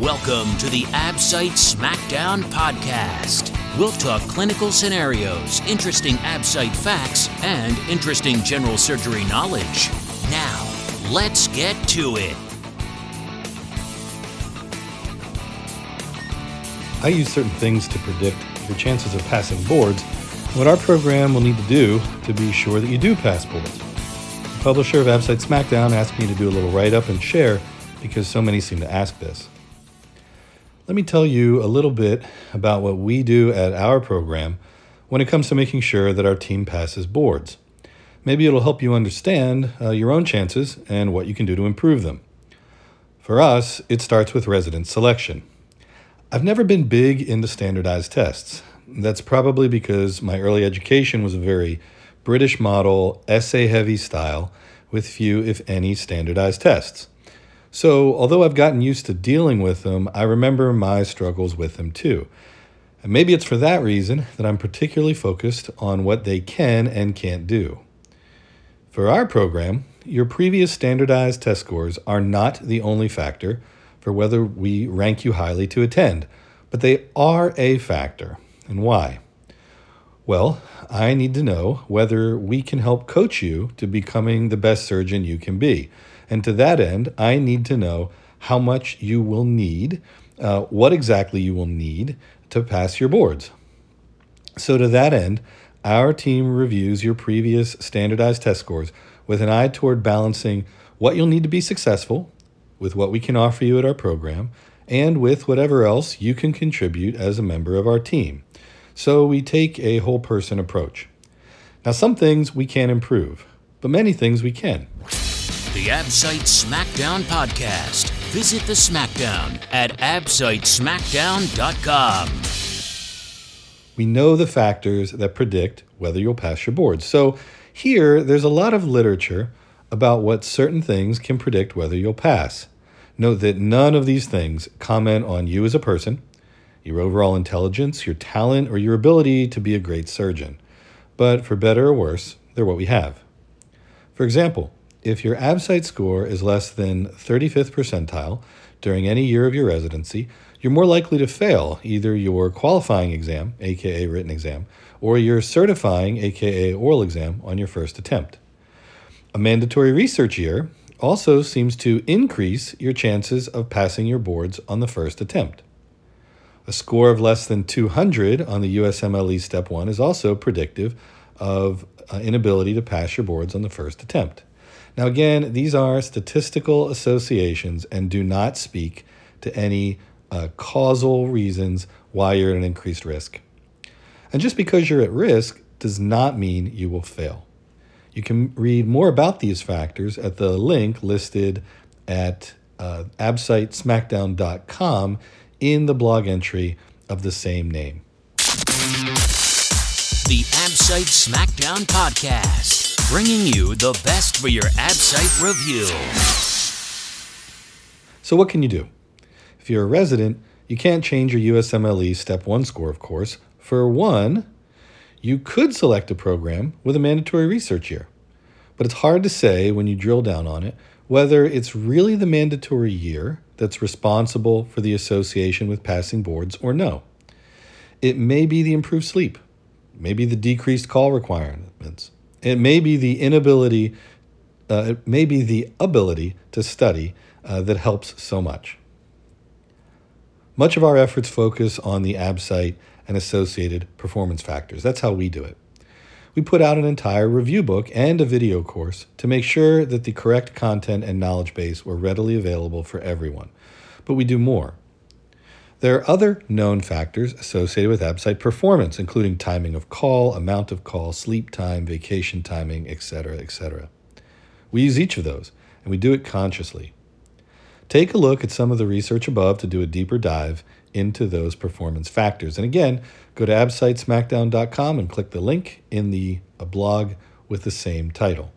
Welcome to the AbSite SmackDown podcast. We'll talk clinical scenarios, interesting AbSite facts, and interesting general surgery knowledge. Now, let's get to it. I use certain things to predict your chances of passing boards, what our program will need to do to be sure that you do pass boards. The publisher of AbSite SmackDown asked me to do a little write up and share because so many seem to ask this. Let me tell you a little bit about what we do at our program when it comes to making sure that our team passes boards. Maybe it'll help you understand uh, your own chances and what you can do to improve them. For us, it starts with resident selection. I've never been big into standardized tests. That's probably because my early education was a very British model, essay heavy style with few, if any, standardized tests. So, although I've gotten used to dealing with them, I remember my struggles with them too. And maybe it's for that reason that I'm particularly focused on what they can and can't do. For our program, your previous standardized test scores are not the only factor for whether we rank you highly to attend, but they are a factor. And why? Well, I need to know whether we can help coach you to becoming the best surgeon you can be. And to that end, I need to know how much you will need, uh, what exactly you will need to pass your boards. So, to that end, our team reviews your previous standardized test scores with an eye toward balancing what you'll need to be successful with what we can offer you at our program and with whatever else you can contribute as a member of our team. So, we take a whole person approach. Now, some things we can improve, but many things we can the AbSite SmackDown podcast. Visit the SmackDown at absitesmackdown.com. We know the factors that predict whether you'll pass your boards. So here, there's a lot of literature about what certain things can predict whether you'll pass. Note that none of these things comment on you as a person, your overall intelligence, your talent, or your ability to be a great surgeon. But for better or worse, they're what we have. For example, if your AbSite score is less than 35th percentile during any year of your residency, you're more likely to fail either your qualifying exam, aka written exam, or your certifying, aka oral exam, on your first attempt. A mandatory research year also seems to increase your chances of passing your boards on the first attempt. A score of less than 200 on the USMLE Step 1 is also predictive of uh, inability to pass your boards on the first attempt. Now, again, these are statistical associations and do not speak to any uh, causal reasons why you're at an increased risk. And just because you're at risk does not mean you will fail. You can read more about these factors at the link listed at uh, absitesmackdown.com in the blog entry of the same name. The Absite Smackdown Podcast bringing you the best for your AbSite review. So, what can you do? If you're a resident, you can't change your USMLE Step 1 score, of course. For one, you could select a program with a mandatory research year. But it's hard to say when you drill down on it whether it's really the mandatory year that's responsible for the association with passing boards or no. It may be the improved sleep, maybe the decreased call requirements, it may be the inability, uh, it may be the ability to study uh, that helps so much. Much of our efforts focus on the AbSite and associated performance factors. That's how we do it. We put out an entire review book and a video course to make sure that the correct content and knowledge base were readily available for everyone. But we do more. There are other known factors associated with AbSite performance, including timing of call, amount of call, sleep time, vacation timing, etc., etc. We use each of those, and we do it consciously. Take a look at some of the research above to do a deeper dive into those performance factors. And again, go to absitesmackdown.com and click the link in the blog with the same title.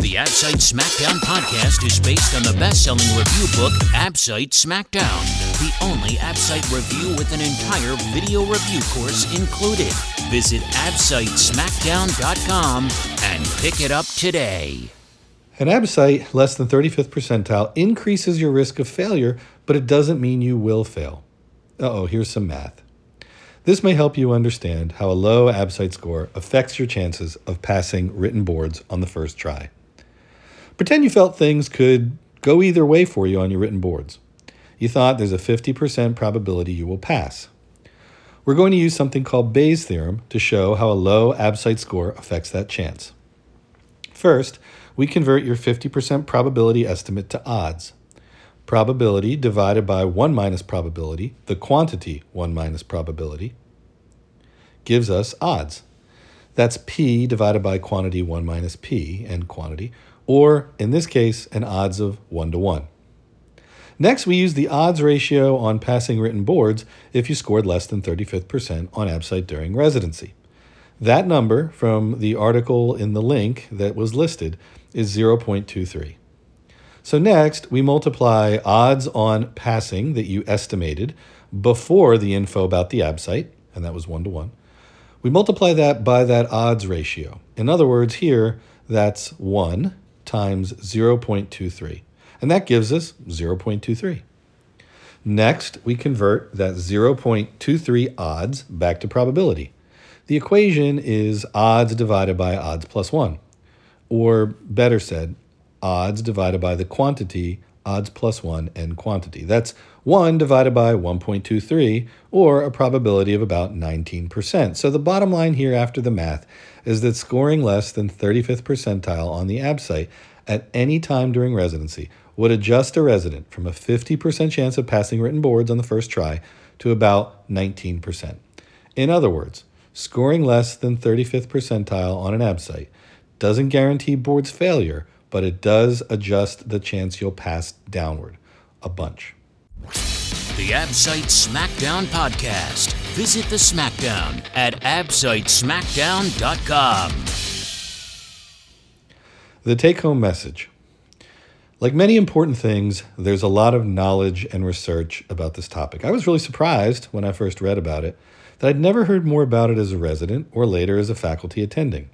The AbSite SmackDown podcast is based on the best selling review book, AbSite SmackDown, the only AbSite review with an entire video review course included. Visit absitesmackdown.com and pick it up today. An ABSITE less than 35th percentile increases your risk of failure, but it doesn't mean you will fail. Uh oh, here's some math. This may help you understand how a low ABSITE score affects your chances of passing written boards on the first try. Pretend you felt things could go either way for you on your written boards. You thought there's a 50% probability you will pass. We're going to use something called Bayes' theorem to show how a low ABSITE score affects that chance. First, we convert your 50% probability estimate to odds. Probability divided by 1 minus probability, the quantity 1 minus probability, gives us odds. That's p divided by quantity 1 minus p and quantity, or in this case, an odds of 1 to 1. Next, we use the odds ratio on passing written boards if you scored less than 35th percent on ABSITE during residency. That number from the article in the link that was listed is 0.23. So next, we multiply odds on passing that you estimated before the info about the ABSITE, and that was 1 to 1. We multiply that by that odds ratio. In other words, here, that's 1 times 0.23 and that gives us 0.23. Next, we convert that 0.23 odds back to probability. The equation is odds divided by odds plus 1, or better said, odds divided by the quantity odds plus 1 and quantity. That's 1 divided by 1.23, or a probability of about 19%. So the bottom line here after the math is that scoring less than 35th percentile on the ABSITE at any time during residency would adjust a resident from a 50% chance of passing written boards on the first try to about 19%. In other words, scoring less than 35th percentile on an ABSITE doesn't guarantee board's failure, but it does adjust the chance you'll pass downward a bunch. The AbSite Smackdown Podcast. Visit the Smackdown at absitesmackdown.com. The take home message like many important things, there's a lot of knowledge and research about this topic. I was really surprised when I first read about it that I'd never heard more about it as a resident or later as a faculty attending.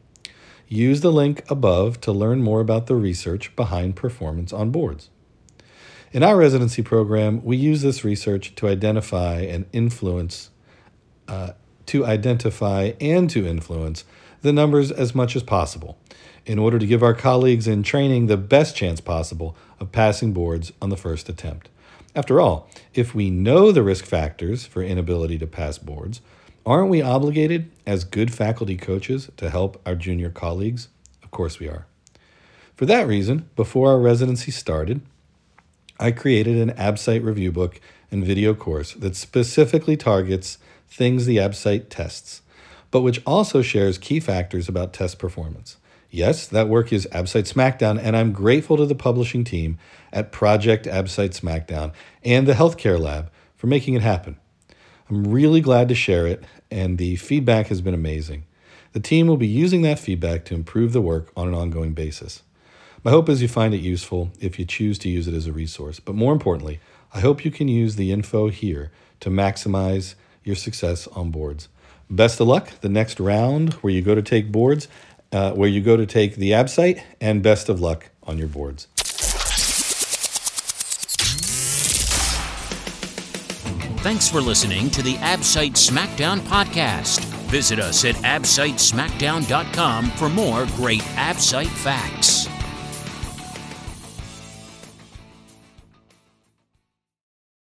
Use the link above to learn more about the research behind performance on boards. In our residency program, we use this research to identify and influence, uh, to identify and to influence the numbers as much as possible in order to give our colleagues in training the best chance possible of passing boards on the first attempt. After all, if we know the risk factors for inability to pass boards, aren't we obligated as good faculty coaches to help our junior colleagues? Of course we are. For that reason, before our residency started, I created an ABSITE review book and video course that specifically targets things the ABSITE tests, but which also shares key factors about test performance. Yes, that work is AbSite Smackdown, and I'm grateful to the publishing team at Project AbSite Smackdown and the Healthcare Lab for making it happen. I'm really glad to share it, and the feedback has been amazing. The team will be using that feedback to improve the work on an ongoing basis. My hope is you find it useful if you choose to use it as a resource, but more importantly, I hope you can use the info here to maximize your success on boards. Best of luck the next round where you go to take boards uh, where you go to take the ABSITE, and best of luck on your boards. Thanks for listening to the AbSite Smackdown podcast. Visit us at absitesmackdown.com for more great AbSite facts.